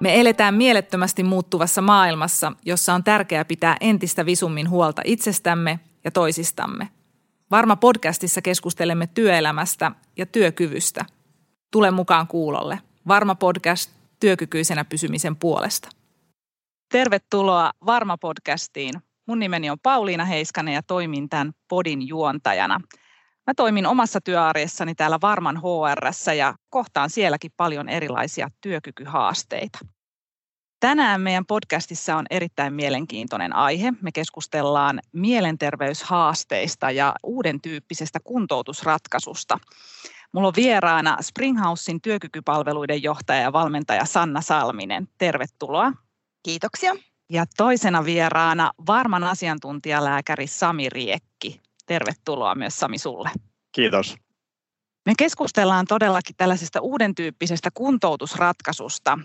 Me eletään mielettömästi muuttuvassa maailmassa, jossa on tärkeää pitää entistä visummin huolta itsestämme ja toisistamme. Varma podcastissa keskustelemme työelämästä ja työkyvystä. Tule mukaan kuulolle. Varma podcast työkykyisenä pysymisen puolesta. Tervetuloa Varma podcastiin. Mun nimeni on Pauliina Heiskanen ja toimin tämän podin juontajana. Mä toimin omassa työarjessani täällä Varman HRssä ja kohtaan sielläkin paljon erilaisia työkykyhaasteita. Tänään meidän podcastissa on erittäin mielenkiintoinen aihe. Me keskustellaan mielenterveyshaasteista ja uuden tyyppisestä kuntoutusratkaisusta. Mulla on vieraana Springhousein työkykypalveluiden johtaja ja valmentaja Sanna Salminen. Tervetuloa. Kiitoksia. Ja toisena vieraana varman asiantuntijalääkäri Sami Riekki. Tervetuloa myös Sami sulle. Kiitos. Me keskustellaan todellakin tällaisesta uuden tyyppisestä kuntoutusratkaisusta.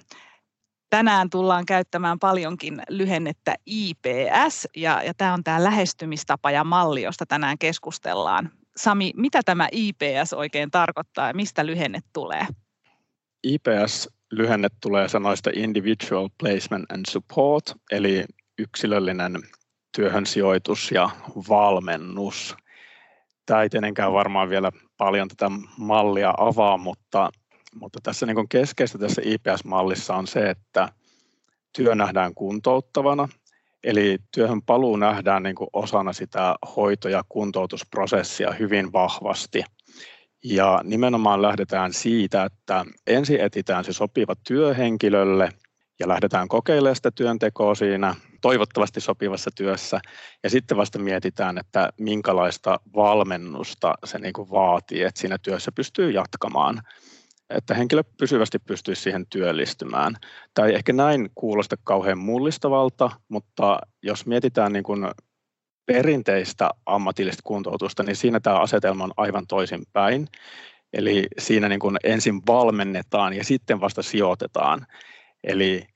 Tänään tullaan käyttämään paljonkin lyhennettä IPS, ja, ja tämä on tämä lähestymistapa ja malli, josta tänään keskustellaan. Sami, mitä tämä IPS oikein tarkoittaa ja mistä lyhenne tulee? IPS-lyhenne tulee sanoista Individual Placement and Support, eli yksilöllinen työhön sijoitus ja valmennus. Tämä ei tietenkään varmaan vielä paljon tätä mallia avaa, mutta, mutta tässä niin keskeistä tässä IPS-mallissa on se, että työ nähdään kuntouttavana, eli työhön paluu nähdään niin kuin osana sitä hoito- ja kuntoutusprosessia hyvin vahvasti. Ja nimenomaan lähdetään siitä, että ensin etitään se sopiva työhenkilölle ja lähdetään kokeilemaan sitä työntekoa siinä toivottavasti sopivassa työssä. Ja sitten vasta mietitään, että minkälaista valmennusta se niin kuin vaatii, että siinä työssä pystyy jatkamaan että henkilö pysyvästi pystyisi siihen työllistymään. Tai ehkä näin kuulosta kauhean mullistavalta, mutta jos mietitään niin kuin perinteistä ammatillista kuntoutusta, niin siinä tämä asetelma on aivan toisinpäin. Eli siinä niin kuin ensin valmennetaan ja sitten vasta sijoitetaan. Eli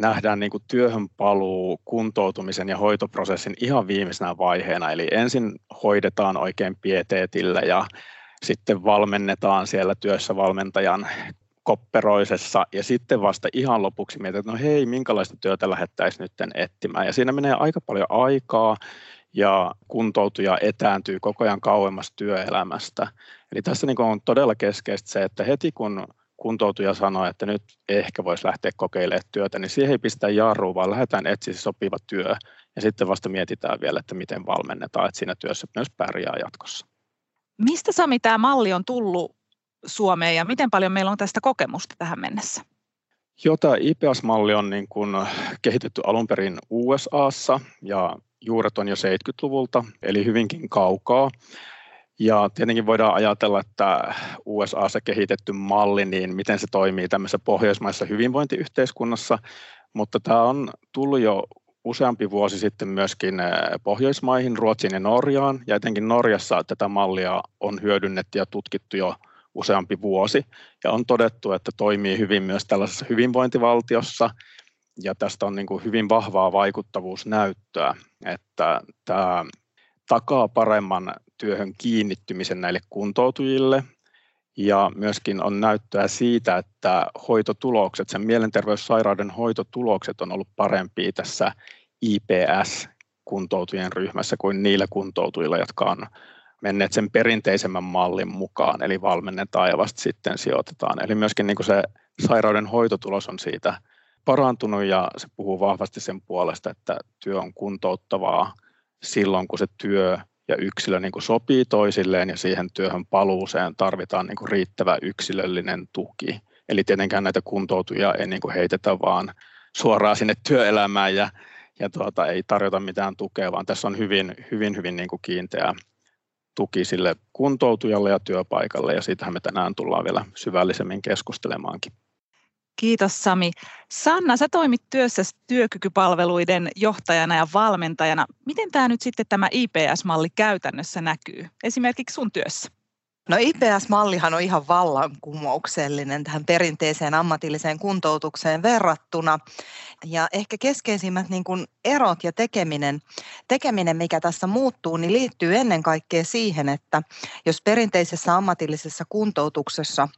nähdään niin kuin työhön paluu kuntoutumisen ja hoitoprosessin ihan viimeisenä vaiheena. Eli ensin hoidetaan oikein pieteetillä ja sitten valmennetaan siellä työssä valmentajan kopperoisessa ja sitten vasta ihan lopuksi mietitään, että no hei, minkälaista työtä lähettäisiin nyt etsimään. Ja siinä menee aika paljon aikaa ja kuntoutuja etääntyy koko ajan kauemmas työelämästä. Eli tässä niin on todella keskeistä se, että heti kun kuntoutuja sanoo, että nyt ehkä voisi lähteä kokeilemaan työtä, niin siihen ei pistä jarrua, vaan lähdetään etsiä sopiva työ ja sitten vasta mietitään vielä, että miten valmennetaan, että siinä työssä myös pärjää jatkossa. Mistä Sami tämä malli on tullut Suomeen ja miten paljon meillä on tästä kokemusta tähän mennessä? Joo, tämä IPS-malli on niin kuin kehitetty alun perin USAssa ja juuret on jo 70-luvulta, eli hyvinkin kaukaa. Ja tietenkin voidaan ajatella, että USAssa kehitetty malli, niin miten se toimii tämmöisessä pohjoismaisessa hyvinvointiyhteiskunnassa, mutta tämä on tullut jo useampi vuosi sitten myöskin Pohjoismaihin, Ruotsiin ja Norjaan, ja etenkin Norjassa tätä mallia on hyödynnetty ja tutkittu jo useampi vuosi, ja on todettu, että toimii hyvin myös tällaisessa hyvinvointivaltiossa, ja tästä on niin kuin hyvin vahvaa vaikuttavuusnäyttöä, että tämä takaa paremman työhön kiinnittymisen näille kuntoutujille, ja myöskin on näyttöä siitä, että hoitotulokset, sen mielenterveyssairauden hoitotulokset on ollut parempia tässä IPS-kuntoutujien ryhmässä kuin niillä kuntoutujilla, jotka on menneet sen perinteisemmän mallin mukaan, eli valmennetaan ja vasta sitten sijoitetaan. Eli myöskin niin se sairauden hoitotulos on siitä parantunut ja se puhuu vahvasti sen puolesta, että työ on kuntouttavaa silloin, kun se työ ja yksilö niin kuin sopii toisilleen ja siihen työhön paluuseen tarvitaan niin kuin riittävä yksilöllinen tuki. Eli tietenkään näitä kuntoutujia ei niin kuin heitetä vaan suoraan sinne työelämään ja, ja tuota, ei tarjota mitään tukea, vaan tässä on hyvin, hyvin, hyvin niin kuin kiinteä tuki sille kuntoutujalle ja työpaikalle, ja siitähän me tänään tullaan vielä syvällisemmin keskustelemaankin. Kiitos Sami. Sanna, sä toimit työssä työkykypalveluiden johtajana ja valmentajana. Miten tämä nyt sitten tämä IPS-malli käytännössä näkyy, esimerkiksi sun työssä? No IPS-mallihan on ihan vallankumouksellinen tähän perinteiseen ammatilliseen kuntoutukseen verrattuna. Ja ehkä keskeisimmät niin kuin erot ja tekeminen, tekeminen, mikä tässä muuttuu, niin liittyy ennen kaikkea siihen, että jos perinteisessä ammatillisessa kuntoutuksessa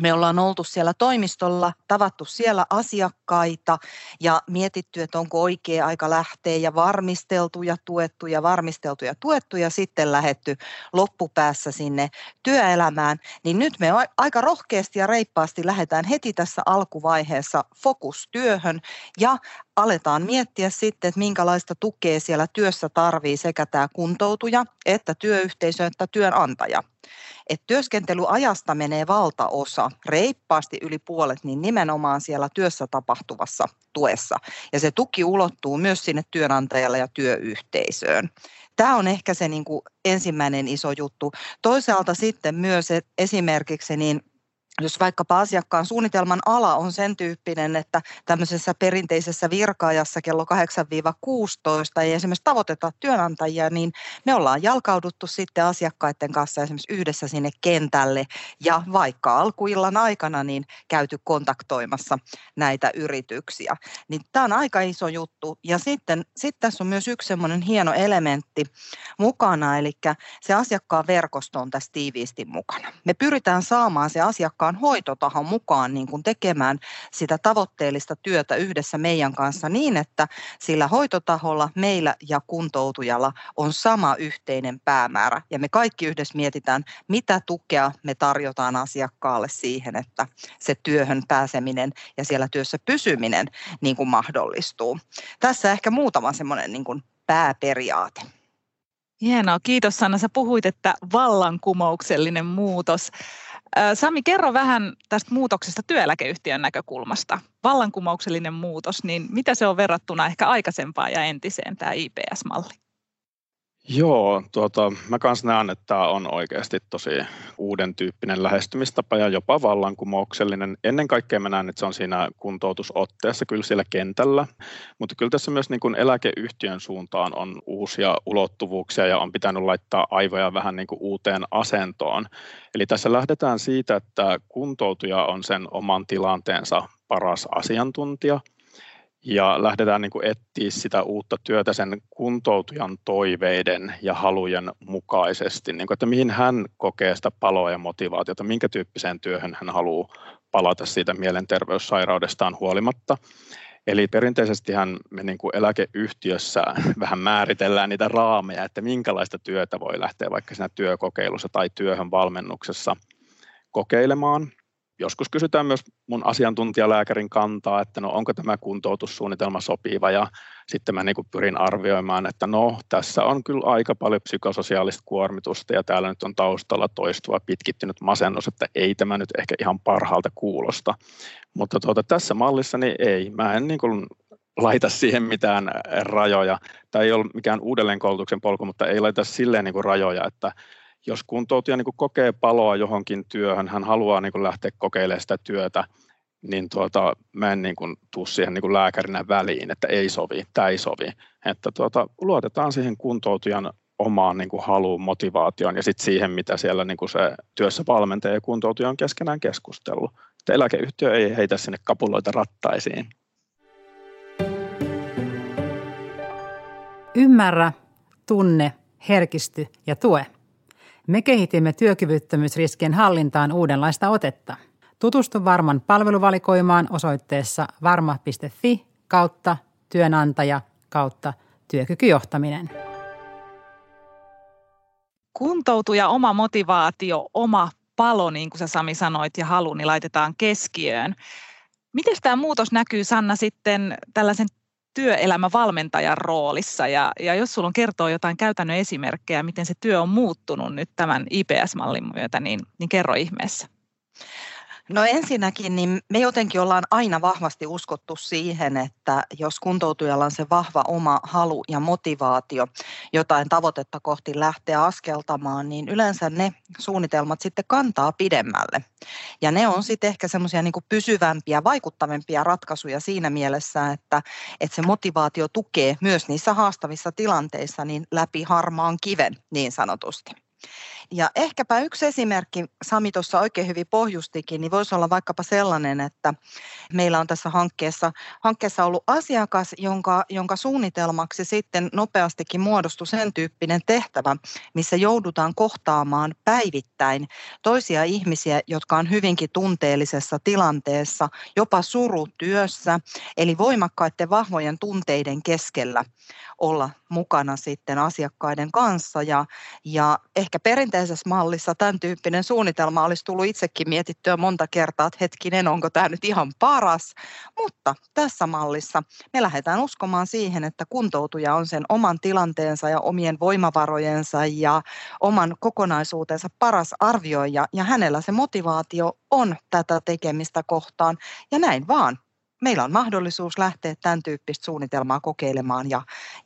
me ollaan oltu siellä toimistolla, tavattu siellä asiakkaita ja mietitty, että onko oikea aika lähteä ja varmisteltu ja tuettu ja varmisteltu ja tuettu ja sitten lähetty loppupäässä sinne työelämään. Niin nyt me aika rohkeasti ja reippaasti lähdetään heti tässä alkuvaiheessa fokustyöhön ja aletaan miettiä sitten, että minkälaista tukea siellä työssä tarvii sekä tämä kuntoutuja että työyhteisö että työnantaja että työskentelyajasta menee valtaosa, reippaasti yli puolet, niin nimenomaan siellä työssä tapahtuvassa tuessa. Ja se tuki ulottuu myös sinne työnantajalle ja työyhteisöön. Tämä on ehkä se niin kuin ensimmäinen iso juttu. Toisaalta sitten myös esimerkiksi niin jos vaikkapa asiakkaan suunnitelman ala on sen tyyppinen, että tämmöisessä perinteisessä virkaajassa kello 8-16 ei esimerkiksi tavoiteta työnantajia, niin me ollaan jalkauduttu sitten asiakkaiden kanssa esimerkiksi yhdessä sinne kentälle ja vaikka alkuillan aikana niin käyty kontaktoimassa näitä yrityksiä. Niin tämä on aika iso juttu. Ja sitten sitten tässä on myös yksi semmoinen hieno elementti mukana, eli se asiakkaan verkosto on tässä tiiviisti mukana. Me pyritään saamaan se asiakkaan asiakkaan hoitotahon mukaan niin kuin tekemään sitä tavoitteellista työtä yhdessä meidän kanssa niin, että sillä hoitotaholla, meillä ja kuntoutujalla on sama yhteinen päämäärä. Ja me kaikki yhdessä mietitään, mitä tukea me tarjotaan asiakkaalle siihen, että se työhön pääseminen ja siellä työssä pysyminen niin kuin mahdollistuu. Tässä ehkä muutama semmoinen niin kuin pääperiaate. Hienoa, kiitos Sanna. Sä puhuit, että vallankumouksellinen muutos. Sami, kerro vähän tästä muutoksesta työeläkeyhtiön näkökulmasta. Vallankumouksellinen muutos, niin mitä se on verrattuna ehkä aikaisempaan ja entiseen tämä IPS-malli? Joo, tuota, mä kanssa näen, että tämä on oikeasti tosi uuden tyyppinen lähestymistapa ja jopa vallankumouksellinen. Ennen kaikkea mä näen, että se on siinä kuntoutusotteessa kyllä siellä kentällä, mutta kyllä tässä myös niin kuin eläkeyhtiön suuntaan on uusia ulottuvuuksia ja on pitänyt laittaa aivoja vähän niin kuin uuteen asentoon. Eli tässä lähdetään siitä, että kuntoutuja on sen oman tilanteensa paras asiantuntija – ja lähdetään niin etsiä sitä uutta työtä sen kuntoutujan toiveiden ja halujen mukaisesti, niin kuin, että mihin hän kokee sitä paloa ja motivaatiota, minkä tyyppiseen työhön hän haluaa palata siitä mielenterveyssairaudestaan huolimatta. Eli perinteisesti me niin kuin eläkeyhtiössä vähän määritellään niitä raameja, että minkälaista työtä voi lähteä vaikka siinä työkokeilussa tai työhön valmennuksessa kokeilemaan joskus kysytään myös mun asiantuntijalääkärin kantaa, että no onko tämä kuntoutussuunnitelma sopiva ja sitten mä niin pyrin arvioimaan, että no tässä on kyllä aika paljon psykososiaalista kuormitusta ja täällä nyt on taustalla toistuva pitkittynyt masennus, että ei tämä nyt ehkä ihan parhaalta kuulosta. Mutta tuota, tässä mallissa niin ei, mä en niin kuin laita siihen mitään rajoja. Tämä ei ole mikään uudelleenkoulutuksen polku, mutta ei laita silleen niin kuin rajoja, että jos kuntoutuja niin kuin kokee paloa johonkin työhön, hän haluaa niin kuin lähteä kokeilemaan sitä työtä, niin tuota, mä en niin kuin tuu siihen niin kuin lääkärinä väliin, että ei sovi, tämä ei sovi. Että tuota, luotetaan siihen kuntoutujan omaan niin kuin haluun, motivaatioon ja sitten siihen, mitä siellä niin kuin se työssä valmentaja ja kuntoutuja on keskenään keskustellut. Että eläkeyhtiö ei heitä sinne kapuloita rattaisiin. Ymmärrä, tunne, herkisty ja tue. Me kehitimme työkyvyttömyysriskien hallintaan uudenlaista otetta. Tutustu Varman palveluvalikoimaan osoitteessa varma.fi kautta työnantaja kautta työkykyjohtaminen. Kuntoutuja oma motivaatio, oma palo, niin kuin sä Sami sanoit, ja halu, niin laitetaan keskiöön. Miten tämä muutos näkyy, Sanna, sitten tällaisen työelämävalmentajan roolissa ja, ja jos sulla on kertoa jotain käytännön esimerkkejä, miten se työ on muuttunut nyt tämän IPS-mallin myötä, niin, niin kerro ihmeessä. No ensinnäkin, niin me jotenkin ollaan aina vahvasti uskottu siihen, että jos kuntoutujalla on se vahva oma halu ja motivaatio jotain tavoitetta kohti lähteä askeltamaan, niin yleensä ne suunnitelmat sitten kantaa pidemmälle. Ja ne on sitten ehkä semmoisia niin pysyvämpiä, vaikuttavampia ratkaisuja siinä mielessä, että, että se motivaatio tukee myös niissä haastavissa tilanteissa niin läpi harmaan kiven niin sanotusti. Ja ehkäpä yksi esimerkki, Sami tuossa oikein hyvin pohjustikin, niin voisi olla vaikkapa sellainen, että meillä on tässä hankkeessa, hankkeessa ollut asiakas, jonka, jonka suunnitelmaksi sitten nopeastikin muodostui sen tyyppinen tehtävä, missä joudutaan kohtaamaan päivittäin toisia ihmisiä, jotka on hyvinkin tunteellisessa tilanteessa, jopa surutyössä, eli voimakkaiden vahvojen tunteiden keskellä olla mukana sitten asiakkaiden kanssa. Ja, ja ehkä perinteisessä mallissa tämän tyyppinen suunnitelma olisi tullut itsekin mietittyä monta kertaa, että hetkinen, onko tämä nyt ihan paras. Mutta tässä mallissa me lähdetään uskomaan siihen, että kuntoutuja on sen oman tilanteensa ja omien voimavarojensa ja oman kokonaisuutensa paras arvioija. Ja hänellä se motivaatio on tätä tekemistä kohtaan. Ja näin vaan. Meillä on mahdollisuus lähteä tämän tyyppistä suunnitelmaa kokeilemaan ja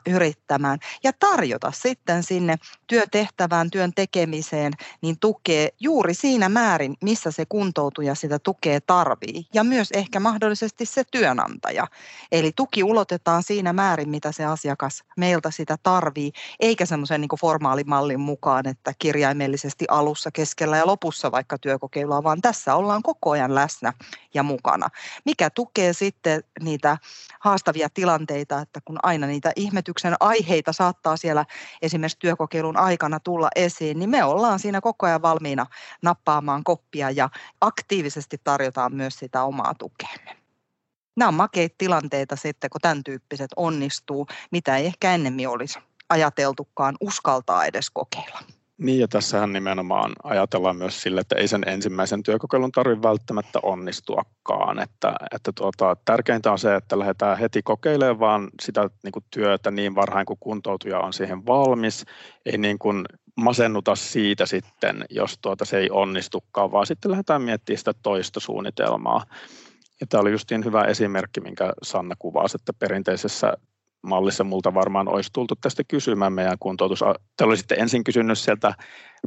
yrittämään. Ja tarjota sitten sinne työtehtävään, työn tekemiseen, niin tukee juuri siinä määrin, missä se kuntoutuja sitä tukea tarvii. Ja myös ehkä mahdollisesti se työnantaja. Eli tuki ulotetaan siinä määrin, mitä se asiakas meiltä sitä tarvii, eikä semmoisen niin formaalimallin mukaan, että kirjaimellisesti alussa, keskellä ja lopussa vaikka työkokeilua, vaan tässä ollaan koko ajan läsnä ja mukana, mikä tukee sitten niitä haastavia tilanteita, että kun aina niitä ihmetyksen aiheita saattaa siellä esimerkiksi työkokeilun aikana tulla esiin, niin me ollaan siinä koko ajan valmiina nappaamaan koppia ja aktiivisesti tarjotaan myös sitä omaa tukeamme. Nämä on makeita tilanteita sitten, kun tämän tyyppiset onnistuu, mitä ei ehkä ennemmin olisi ajateltukaan uskaltaa edes kokeilla. Niin ja tässähän nimenomaan ajatellaan myös sille, että ei sen ensimmäisen työkokeilun tarvitse välttämättä onnistuakaan. Että, että tuota, tärkeintä on se, että lähdetään heti kokeilemaan vaan sitä niin kuin työtä niin varhain kuin kuntoutuja on siihen valmis. Ei niin kuin masennuta siitä sitten, jos tuota se ei onnistukaan, vaan sitten lähdetään miettimään sitä toista suunnitelmaa. Ja tämä oli justiin hyvä esimerkki, minkä Sanna kuvasi, että perinteisessä mallissa multa varmaan olisi tultu tästä kysymään meidän kuntoutus. Te olisitte ensin kysynyt sieltä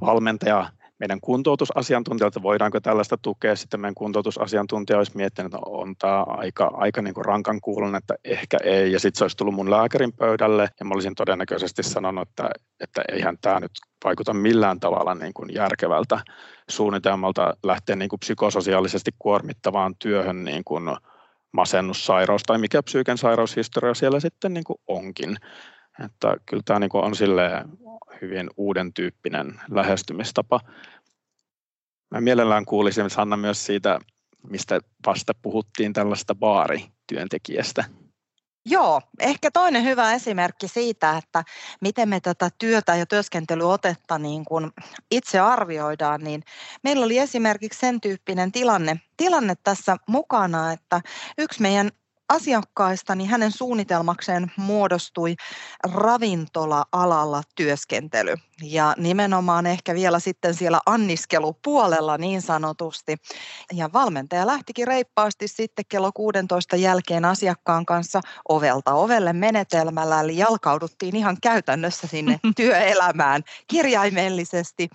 valmentaja meidän kuntoutusasiantuntijalta, voidaanko tällaista tukea. Sitten meidän kuntoutusasiantuntija olisi miettinyt, että on tämä aika, aika niin kuin rankan kuulun, että ehkä ei. Ja sitten se olisi tullut mun lääkärin pöydälle ja mä olisin todennäköisesti sanonut, että, että eihän tämä nyt vaikuta millään tavalla niin kuin järkevältä suunnitelmalta lähteä niin kuin psykososiaalisesti kuormittavaan työhön niin kuin masennussairaus tai mikä psyyken sairaushistoria siellä sitten niin kuin onkin. Että kyllä tämä niin kuin on hyvin uuden tyyppinen lähestymistapa. Mä mielellään kuulisin Sanna myös siitä, mistä vasta puhuttiin tällaista baarityöntekijästä. Joo, ehkä toinen hyvä esimerkki siitä, että miten me tätä työtä ja työskentelyotetta niin kun itse arvioidaan, niin meillä oli esimerkiksi sen tyyppinen tilanne, tilanne tässä mukana, että yksi meidän asiakkaista, niin hänen suunnitelmakseen muodostui ravintola-alalla työskentely. Ja nimenomaan ehkä vielä sitten siellä anniskelupuolella niin sanotusti. Ja valmentaja lähtikin reippaasti sitten kello 16 jälkeen asiakkaan kanssa ovelta ovelle menetelmällä. Eli jalkauduttiin ihan käytännössä sinne työelämään kirjaimellisesti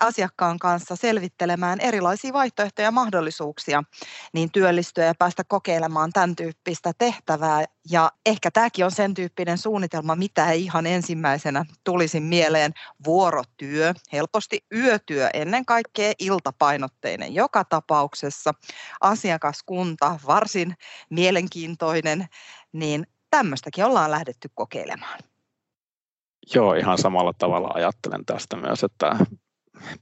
asiakkaan kanssa selvittelemään erilaisia vaihtoehtoja ja mahdollisuuksia niin työllistyä ja päästä kokeilemaan tämän tyyppistä sitä tehtävää. Ja ehkä tämäkin on sen tyyppinen suunnitelma, mitä ei ihan ensimmäisenä tulisi mieleen. Vuorotyö, helposti yötyö, ennen kaikkea iltapainotteinen joka tapauksessa. Asiakaskunta, varsin mielenkiintoinen, niin tämmöistäkin ollaan lähdetty kokeilemaan. Joo, ihan samalla tavalla ajattelen tästä myös, että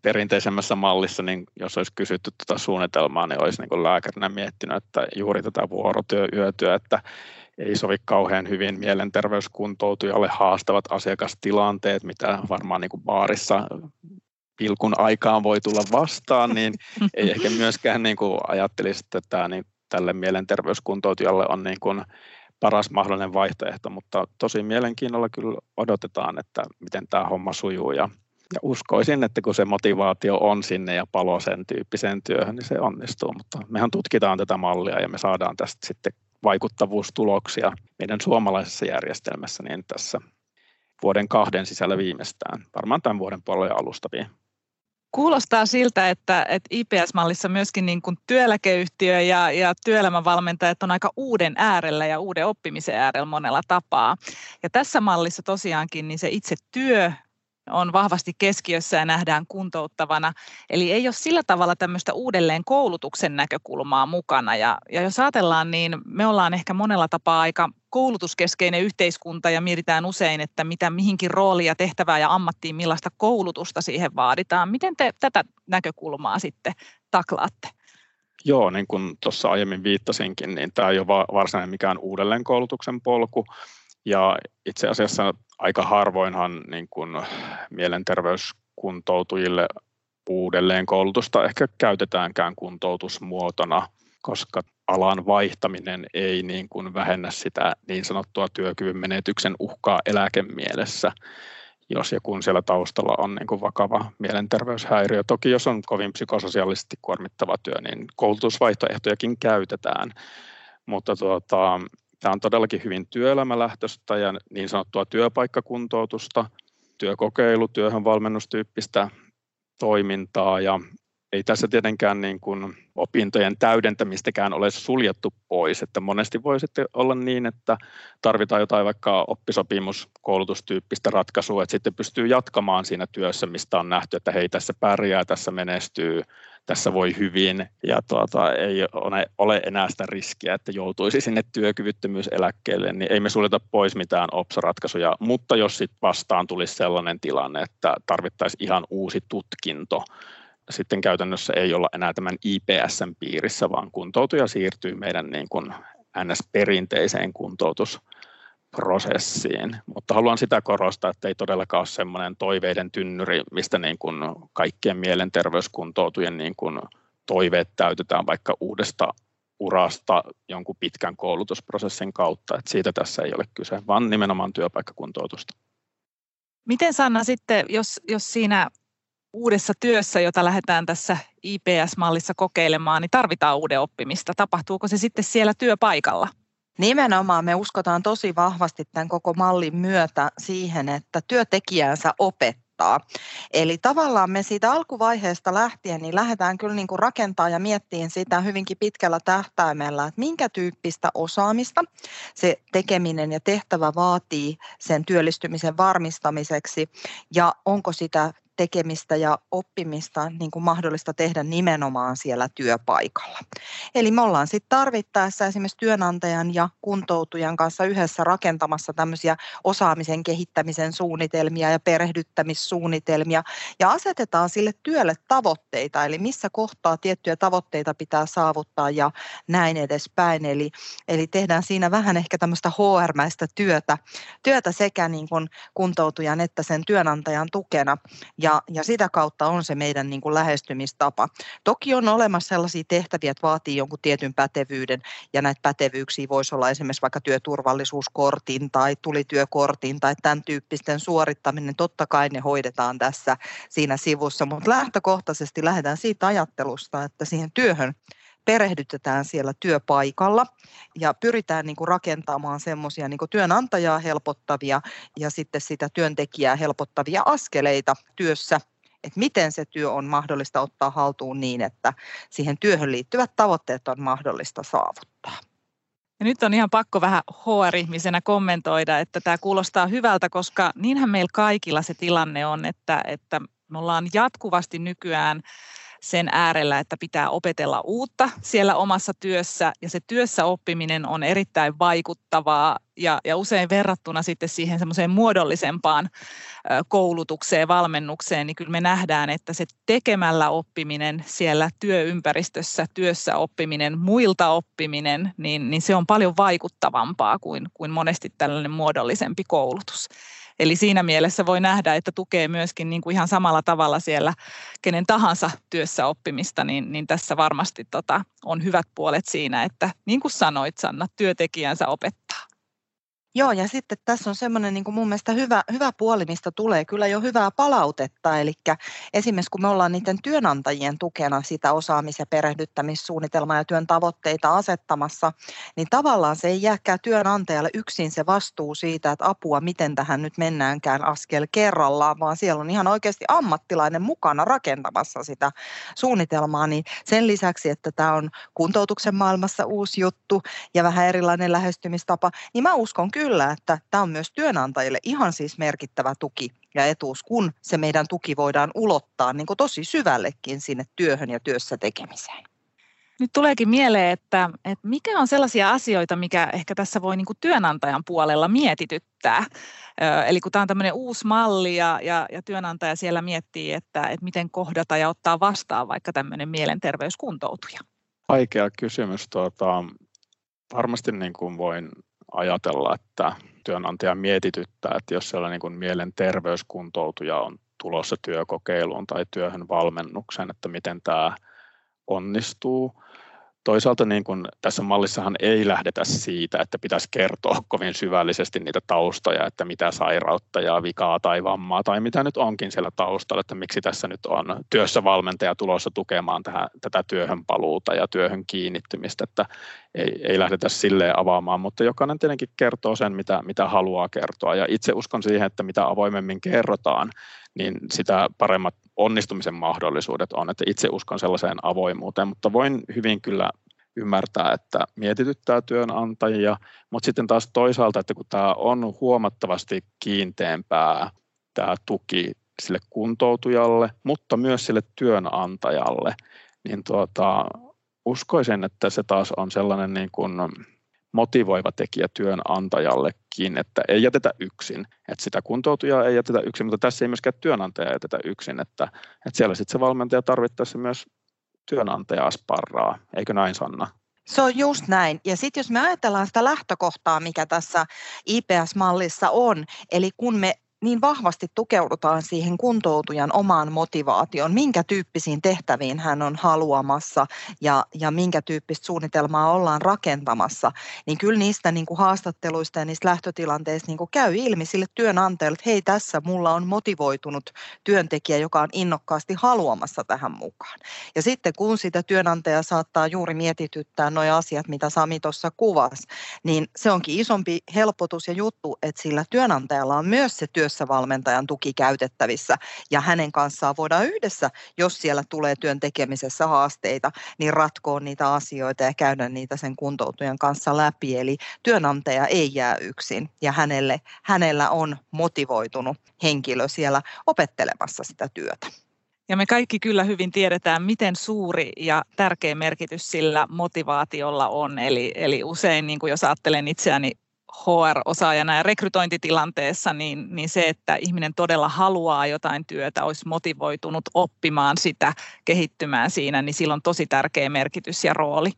perinteisemmässä mallissa, niin jos olisi kysytty tuota suunnitelmaa, niin olisi niin lääkärinä miettinyt, että juuri tätä vuorotyö, yötyö, että ei sovi kauhean hyvin mielenterveyskuntoutujalle haastavat asiakastilanteet, mitä varmaan niin kuin baarissa pilkun aikaan voi tulla vastaan, niin ei ehkä myöskään niin kuin ajattelisi, että tämä, niin tälle mielenterveyskuntoutujalle on niin kuin paras mahdollinen vaihtoehto, mutta tosi mielenkiinnolla kyllä odotetaan, että miten tämä homma sujuu ja ja uskoisin, että kun se motivaatio on sinne ja palo sen tyyppiseen työhön, niin se onnistuu. Mutta mehän tutkitaan tätä mallia ja me saadaan tästä sitten vaikuttavuustuloksia meidän suomalaisessa järjestelmässä niin tässä vuoden kahden sisällä viimeistään, varmaan tämän vuoden puolella alustaviin. Kuulostaa siltä, että, että IPS-mallissa myöskin niin kuin työeläkeyhtiö ja, ja työelämävalmentajat on aika uuden äärellä ja uuden oppimisen äärellä monella tapaa. Ja tässä mallissa tosiaankin niin se itse työ on vahvasti keskiössä ja nähdään kuntouttavana. Eli ei ole sillä tavalla tämmöistä uudelleen koulutuksen näkökulmaa mukana. Ja, ja jos ajatellaan, niin me ollaan ehkä monella tapaa aika koulutuskeskeinen yhteiskunta ja mietitään usein, että mitä mihinkin roolia, tehtävää ja ammattiin, millaista koulutusta siihen vaaditaan. Miten te tätä näkökulmaa sitten taklaatte? Joo, niin kuin tuossa aiemmin viittasinkin, niin tämä ei ole varsinainen mikään uudelleenkoulutuksen polku. Ja itse asiassa aika harvoinhan niin kuin mielenterveyskuntoutujille uudelleen koulutusta ehkä käytetäänkään kuntoutusmuotona, koska alan vaihtaminen ei niin kuin vähennä sitä niin sanottua työkyvyn menetyksen uhkaa eläkemielessä, jos ja kun siellä taustalla on niin kuin vakava mielenterveyshäiriö. Toki jos on kovin psykososiaalisesti kuormittava työ, niin koulutusvaihtoehtojakin käytetään, mutta tuota, Tämä on todellakin hyvin työelämälähtöistä ja niin sanottua työpaikkakuntoutusta, työkokeilu, työhön valmennustyyppistä toimintaa ja ei tässä tietenkään niin kuin opintojen täydentämistäkään ole suljettu pois, että monesti voi sitten olla niin, että tarvitaan jotain vaikka oppisopimuskoulutustyyppistä ratkaisua, että sitten pystyy jatkamaan siinä työssä, mistä on nähty, että hei tässä pärjää, tässä menestyy, tässä voi hyvin ja tuota, ei ole, enää sitä riskiä, että joutuisi sinne työkyvyttömyyseläkkeelle, niin ei me suljeta pois mitään OPS-ratkaisuja, mutta jos sitten vastaan tulisi sellainen tilanne, että tarvittaisiin ihan uusi tutkinto, sitten käytännössä ei olla enää tämän IPSn piirissä, vaan kuntoutuja siirtyy meidän niin kuin NS-perinteiseen kuntoutusprosessiin. Mutta haluan sitä korostaa, että ei todellakaan ole semmoinen toiveiden tynnyri, mistä niin kuin kaikkien mielenterveyskuntoutujen niin kuin toiveet täytetään vaikka uudesta urasta jonkun pitkän koulutusprosessin kautta. Että siitä tässä ei ole kyse, vaan nimenomaan työpaikkakuntoutusta. Miten Sanna sitten, jos, jos siinä uudessa työssä, jota lähdetään tässä IPS-mallissa kokeilemaan, niin tarvitaan uuden oppimista. Tapahtuuko se sitten siellä työpaikalla? Nimenomaan me uskotaan tosi vahvasti tämän koko mallin myötä siihen, että työntekijänsä opettaa. Eli tavallaan me siitä alkuvaiheesta lähtien niin lähdetään kyllä niin kuin rakentaa ja miettiin sitä hyvinkin pitkällä tähtäimellä, että minkä tyyppistä osaamista se tekeminen ja tehtävä vaatii sen työllistymisen varmistamiseksi ja onko sitä tekemistä ja oppimista niin kuin mahdollista tehdä nimenomaan siellä työpaikalla. Eli me ollaan sitten tarvittaessa esimerkiksi työnantajan ja kuntoutujan kanssa yhdessä rakentamassa tämmöisiä osaamisen kehittämisen suunnitelmia ja perehdyttämissuunnitelmia ja asetetaan sille työlle tavoitteita, eli missä kohtaa tiettyjä tavoitteita pitää saavuttaa ja näin edespäin. Eli, eli tehdään siinä vähän ehkä tämmöistä HR-mäistä työtä, työtä sekä niin kuin kuntoutujan että sen työnantajan tukena ja, ja sitä kautta on se meidän niin kuin lähestymistapa. Toki on olemassa sellaisia tehtäviä, että vaatii jonkun tietyn pätevyyden ja näitä pätevyyksiä voisi olla esimerkiksi vaikka työturvallisuuskortin tai tulityökortin tai tämän tyyppisten suorittaminen. Totta kai ne hoidetaan tässä siinä sivussa, mutta lähtökohtaisesti lähdetään siitä ajattelusta, että siihen työhön perehdytetään siellä työpaikalla ja pyritään niin kuin rakentamaan semmoisia niin työnantajaa helpottavia ja sitten sitä työntekijää helpottavia askeleita työssä että miten se työ on mahdollista ottaa haltuun niin, että siihen työhön liittyvät tavoitteet on mahdollista saavuttaa. Ja nyt on ihan pakko vähän HR-ihmisenä kommentoida, että tämä kuulostaa hyvältä, koska niinhän meillä kaikilla se tilanne on, että, että me ollaan jatkuvasti nykyään sen äärellä, että pitää opetella uutta siellä omassa työssä ja se työssä oppiminen on erittäin vaikuttavaa ja, ja usein verrattuna sitten siihen semmoiseen muodollisempaan koulutukseen, valmennukseen, niin kyllä me nähdään, että se tekemällä oppiminen siellä työympäristössä, työssä oppiminen, muilta oppiminen, niin, niin se on paljon vaikuttavampaa kuin, kuin monesti tällainen muodollisempi koulutus. Eli siinä mielessä voi nähdä, että tukee myöskin niin kuin ihan samalla tavalla siellä kenen tahansa työssä oppimista, niin, niin tässä varmasti tota, on hyvät puolet siinä, että niin kuin sanoit Sanna, työntekijänsä opettaa. Joo, ja sitten tässä on semmoinen niin kuin mun mielestä hyvä, hyvä puoli, mistä tulee kyllä jo hyvää palautetta. Eli esimerkiksi kun me ollaan niiden työnantajien tukena sitä osaamis- ja perehdyttämissuunnitelmaa ja työn tavoitteita asettamassa, niin tavallaan se ei jääkään työnantajalle yksin se vastuu siitä, että apua, miten tähän nyt mennäänkään askel kerrallaan, vaan siellä on ihan oikeasti ammattilainen mukana rakentamassa sitä suunnitelmaa. Niin sen lisäksi, että tämä on kuntoutuksen maailmassa uusi juttu ja vähän erilainen lähestymistapa, niin mä uskon kyllä, kyllä, että tämä on myös työnantajille ihan siis merkittävä tuki ja etuus, kun se meidän tuki voidaan ulottaa niin kuin tosi syvällekin sinne työhön ja työssä tekemiseen. Nyt tuleekin mieleen, että, että mikä on sellaisia asioita, mikä ehkä tässä voi niin kuin työnantajan puolella mietityttää. Eli kun tämä on tämmöinen uusi malli ja, ja, ja työnantaja siellä miettii, että, että miten kohdata ja ottaa vastaan vaikka tämmöinen mielenterveyskuntoutuja. Vaikea kysymys. Tuota, varmasti niin kuin voin ajatella, että työnantaja mietityttää, että jos siellä niin kuin mielenterveyskuntoutuja on tulossa työkokeiluun tai työhön valmennukseen, että miten tämä onnistuu toisaalta niin kuin tässä mallissahan ei lähdetä siitä, että pitäisi kertoa kovin syvällisesti niitä taustoja, että mitä sairautta ja vikaa tai vammaa tai mitä nyt onkin siellä taustalla, että miksi tässä nyt on työssä valmentaja tulossa tukemaan tähän, tätä työhön paluuta ja työhön kiinnittymistä, että ei, ei lähdetä silleen avaamaan, mutta jokainen tietenkin kertoo sen, mitä, mitä haluaa kertoa. Ja itse uskon siihen, että mitä avoimemmin kerrotaan, niin sitä paremmat onnistumisen mahdollisuudet on, että itse uskon sellaiseen avoimuuteen, mutta voin hyvin kyllä ymmärtää, että mietityttää työnantajia, mutta sitten taas toisaalta, että kun tämä on huomattavasti kiinteämpää tämä tuki sille kuntoutujalle, mutta myös sille työnantajalle, niin tuota, uskoisin, että se taas on sellainen niin kuin motivoiva tekijä työnantajallekin, että ei jätetä yksin. Että sitä kuntoutujaa ei jätetä yksin, mutta tässä ei myöskään työnantaja jätetä yksin, että, että siellä sitten se valmentaja tarvittaessa myös työnantajaa sparraa. Eikö näin Sanna? Se on just näin. Ja sitten jos me ajatellaan sitä lähtökohtaa, mikä tässä IPS-mallissa on, eli kun me niin vahvasti tukeudutaan siihen kuntoutujan omaan motivaatioon, minkä tyyppisiin tehtäviin hän on haluamassa ja, ja minkä tyyppistä suunnitelmaa ollaan rakentamassa, niin kyllä niistä niin kuin haastatteluista ja niistä lähtötilanteista niin kuin käy ilmi sille työnantajalle, että hei tässä mulla on motivoitunut työntekijä, joka on innokkaasti haluamassa tähän mukaan. Ja sitten kun sitä työnantaja saattaa juuri mietityttää nuo asiat, mitä Sami tuossa kuvasi, niin se onkin isompi helpotus ja juttu, että sillä työnantajalla on myös se työ työssä valmentajan tuki käytettävissä ja hänen kanssaan voidaan yhdessä, jos siellä tulee työn tekemisessä haasteita, niin ratkoa niitä asioita ja käydä niitä sen kuntoutujan kanssa läpi. Eli työnantaja ei jää yksin ja hänelle, hänellä on motivoitunut henkilö siellä opettelemassa sitä työtä. Ja me kaikki kyllä hyvin tiedetään, miten suuri ja tärkeä merkitys sillä motivaatiolla on. Eli, eli usein, niin kuin jos ajattelen itseäni HR-osaajana ja rekrytointitilanteessa, niin, niin se, että ihminen todella haluaa jotain työtä, olisi motivoitunut oppimaan sitä, kehittymään siinä, niin sillä on tosi tärkeä merkitys ja rooli.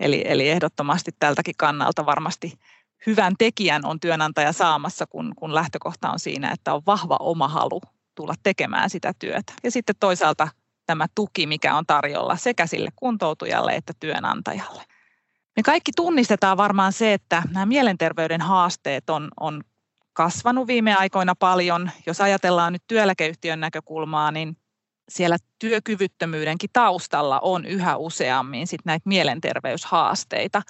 Eli, eli ehdottomasti tältäkin kannalta varmasti hyvän tekijän on työnantaja saamassa, kun, kun lähtökohta on siinä, että on vahva oma halu tulla tekemään sitä työtä. Ja sitten toisaalta tämä tuki, mikä on tarjolla sekä sille kuntoutujalle että työnantajalle. Me kaikki tunnistetaan varmaan se, että nämä mielenterveyden haasteet on, on kasvanut viime aikoina paljon. Jos ajatellaan nyt työeläkeyhtiön näkökulmaa, niin siellä työkyvyttömyydenkin taustalla on yhä useammin sit näitä mielenterveyshaasteita.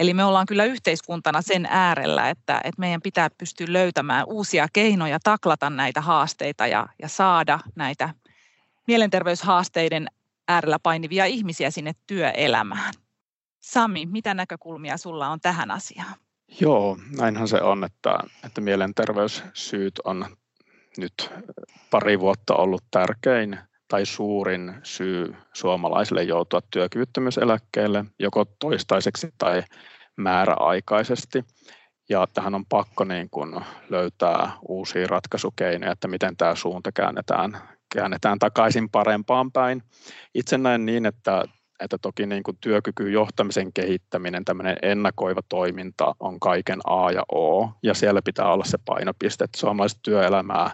Eli me ollaan kyllä yhteiskuntana sen äärellä, että, että meidän pitää pystyä löytämään uusia keinoja taklata näitä haasteita ja, ja saada näitä mielenterveyshaasteiden äärellä painivia ihmisiä sinne työelämään. Sami, mitä näkökulmia sulla on tähän asiaan? Joo, näinhän se on, että, että mielenterveyssyyt on nyt pari vuotta ollut tärkein tai suurin syy suomalaisille joutua työkyvyttömyyseläkkeelle joko toistaiseksi tai määräaikaisesti. Ja tähän on pakko niin kuin löytää uusia ratkaisukeinoja, että miten tämä suunta käännetään, käännetään takaisin parempaan päin. Itse näen niin, että että toki niin kuin työkykyjohtamisen kehittäminen, tämmöinen ennakoiva toiminta on kaiken A ja O, ja siellä pitää olla se painopiste, että suomalaista työelämää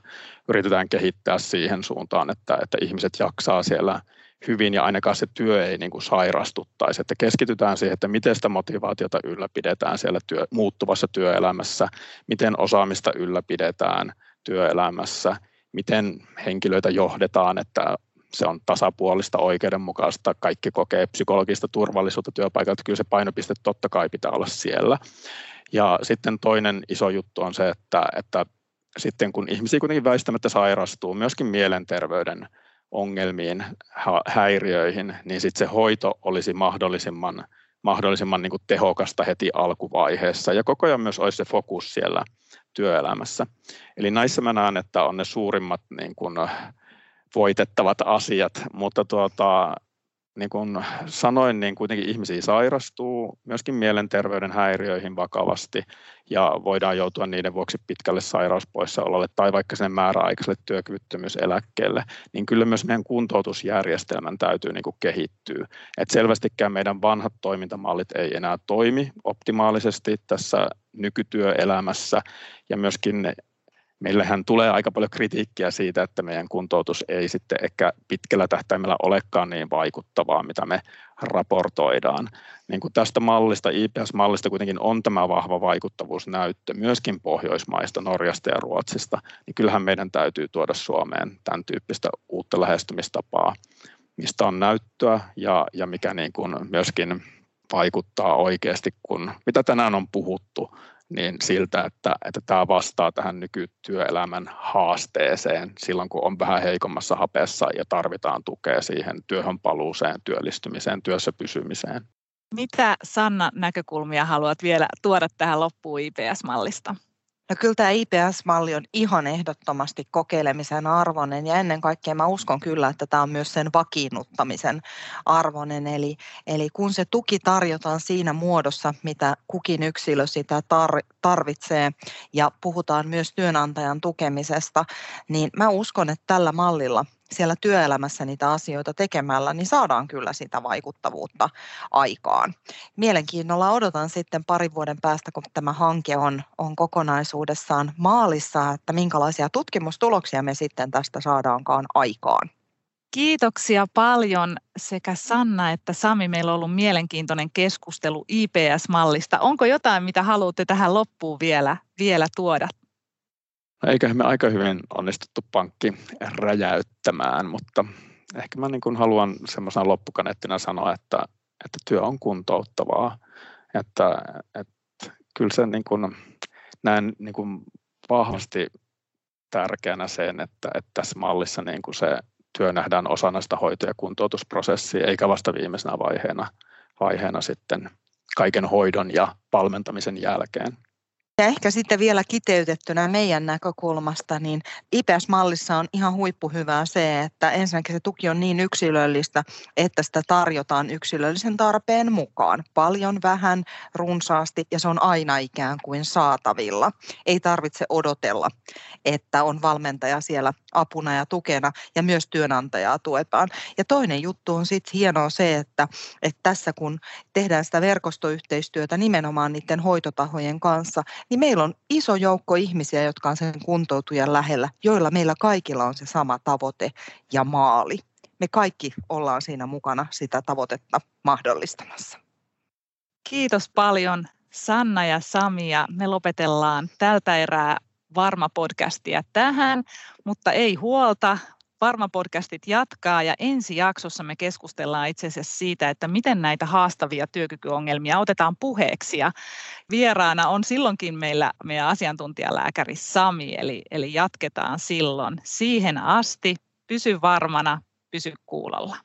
yritetään kehittää siihen suuntaan, että, että ihmiset jaksaa siellä hyvin ja ainakaan se työ ei niin kuin sairastuttaisi, että keskitytään siihen, että miten sitä motivaatiota ylläpidetään siellä työ, muuttuvassa työelämässä, miten osaamista ylläpidetään työelämässä, miten henkilöitä johdetaan, että se on tasapuolista, oikeudenmukaista, kaikki kokee psykologista turvallisuutta työpaikalta, kyllä se painopiste totta kai pitää olla siellä. Ja sitten toinen iso juttu on se, että, että sitten kun ihmisiä kuitenkin väistämättä sairastuu myöskin mielenterveyden ongelmiin, häiriöihin, niin sitten se hoito olisi mahdollisimman mahdollisimman niin kuin tehokasta heti alkuvaiheessa ja koko ajan myös olisi se fokus siellä työelämässä. Eli näissä mä näen, että on ne suurimmat niin kuin voitettavat asiat, mutta tuota, niin kuin sanoin, niin kuitenkin ihmisiä sairastuu myöskin mielenterveyden häiriöihin vakavasti ja voidaan joutua niiden vuoksi pitkälle sairauspoissaololle tai vaikka sen määräaikaiselle työkyvyttömyyseläkkeelle, niin kyllä myös meidän kuntoutusjärjestelmän täytyy niin kuin kehittyä. Et selvästikään meidän vanhat toimintamallit ei enää toimi optimaalisesti tässä nykytyöelämässä ja myöskin meillähän tulee aika paljon kritiikkiä siitä, että meidän kuntoutus ei sitten ehkä pitkällä tähtäimellä olekaan niin vaikuttavaa, mitä me raportoidaan. Niin kuin tästä mallista, IPS-mallista kuitenkin on tämä vahva vaikuttavuusnäyttö myöskin Pohjoismaista, Norjasta ja Ruotsista, niin kyllähän meidän täytyy tuoda Suomeen tämän tyyppistä uutta lähestymistapaa, mistä on näyttöä ja, ja mikä niin kuin myöskin vaikuttaa oikeasti, kun mitä tänään on puhuttu, niin siltä, että, että tämä vastaa tähän nykytyöelämän haasteeseen silloin, kun on vähän heikommassa hapeessa ja tarvitaan tukea siihen työhön paluuseen, työllistymiseen, työssä pysymiseen. Mitä Sanna näkökulmia haluat vielä tuoda tähän loppuun IPS-mallista? No kyllä tämä IPS-malli on ihan ehdottomasti kokeilemisen arvoinen ja ennen kaikkea mä uskon kyllä, että tämä on myös sen vakiinnuttamisen arvoinen. Eli, eli kun se tuki tarjotaan siinä muodossa, mitä kukin yksilö sitä tar- tarvitsee ja puhutaan myös työnantajan tukemisesta, niin mä uskon, että tällä mallilla – siellä työelämässä niitä asioita tekemällä, niin saadaan kyllä sitä vaikuttavuutta aikaan. Mielenkiinnolla odotan sitten parin vuoden päästä, kun tämä hanke on, on kokonaisuudessaan maalissa, että minkälaisia tutkimustuloksia me sitten tästä saadaankaan aikaan. Kiitoksia paljon sekä Sanna että Sami. Meillä on ollut mielenkiintoinen keskustelu IPS-mallista. Onko jotain, mitä haluatte tähän loppuun vielä, vielä tuoda eiköhän me aika hyvin onnistuttu pankki räjäyttämään, mutta ehkä mä niin kuin haluan semmoisena loppukaneettina sanoa, että, että työ on kuntouttavaa, että, että kyllä se niin kuin, näen niin kuin vahvasti tärkeänä sen, että, että tässä mallissa niin kuin se työ nähdään osana sitä hoito- ja kuntoutusprosessia, eikä vasta viimeisenä vaiheena, vaiheena sitten kaiken hoidon ja valmentamisen jälkeen. Ja ehkä sitten vielä kiteytettynä meidän näkökulmasta, niin IPS-mallissa on ihan huippuhyvää se, että ensinnäkin se tuki on niin yksilöllistä, että sitä tarjotaan yksilöllisen tarpeen mukaan. Paljon, vähän, runsaasti ja se on aina ikään kuin saatavilla. Ei tarvitse odotella, että on valmentaja siellä apuna ja tukena ja myös työnantajaa tuetaan. Ja toinen juttu on sitten hienoa se, että, että tässä kun tehdään sitä verkostoyhteistyötä nimenomaan niiden hoitotahojen kanssa, niin meillä on iso joukko ihmisiä, jotka on sen kuntoutujan lähellä, joilla meillä kaikilla on se sama tavoite ja maali. Me kaikki ollaan siinä mukana sitä tavoitetta mahdollistamassa. Kiitos paljon Sanna ja Sami ja me lopetellaan tältä erää Varma-podcastia tähän, mutta ei huolta, Varma-podcastit jatkaa ja ensi jaksossa me keskustellaan itse asiassa siitä, että miten näitä haastavia työkykyongelmia otetaan puheeksi. Ja vieraana on silloinkin meillä meidän asiantuntijalääkäri Sami, eli, eli jatketaan silloin. Siihen asti pysy varmana, pysy kuulolla.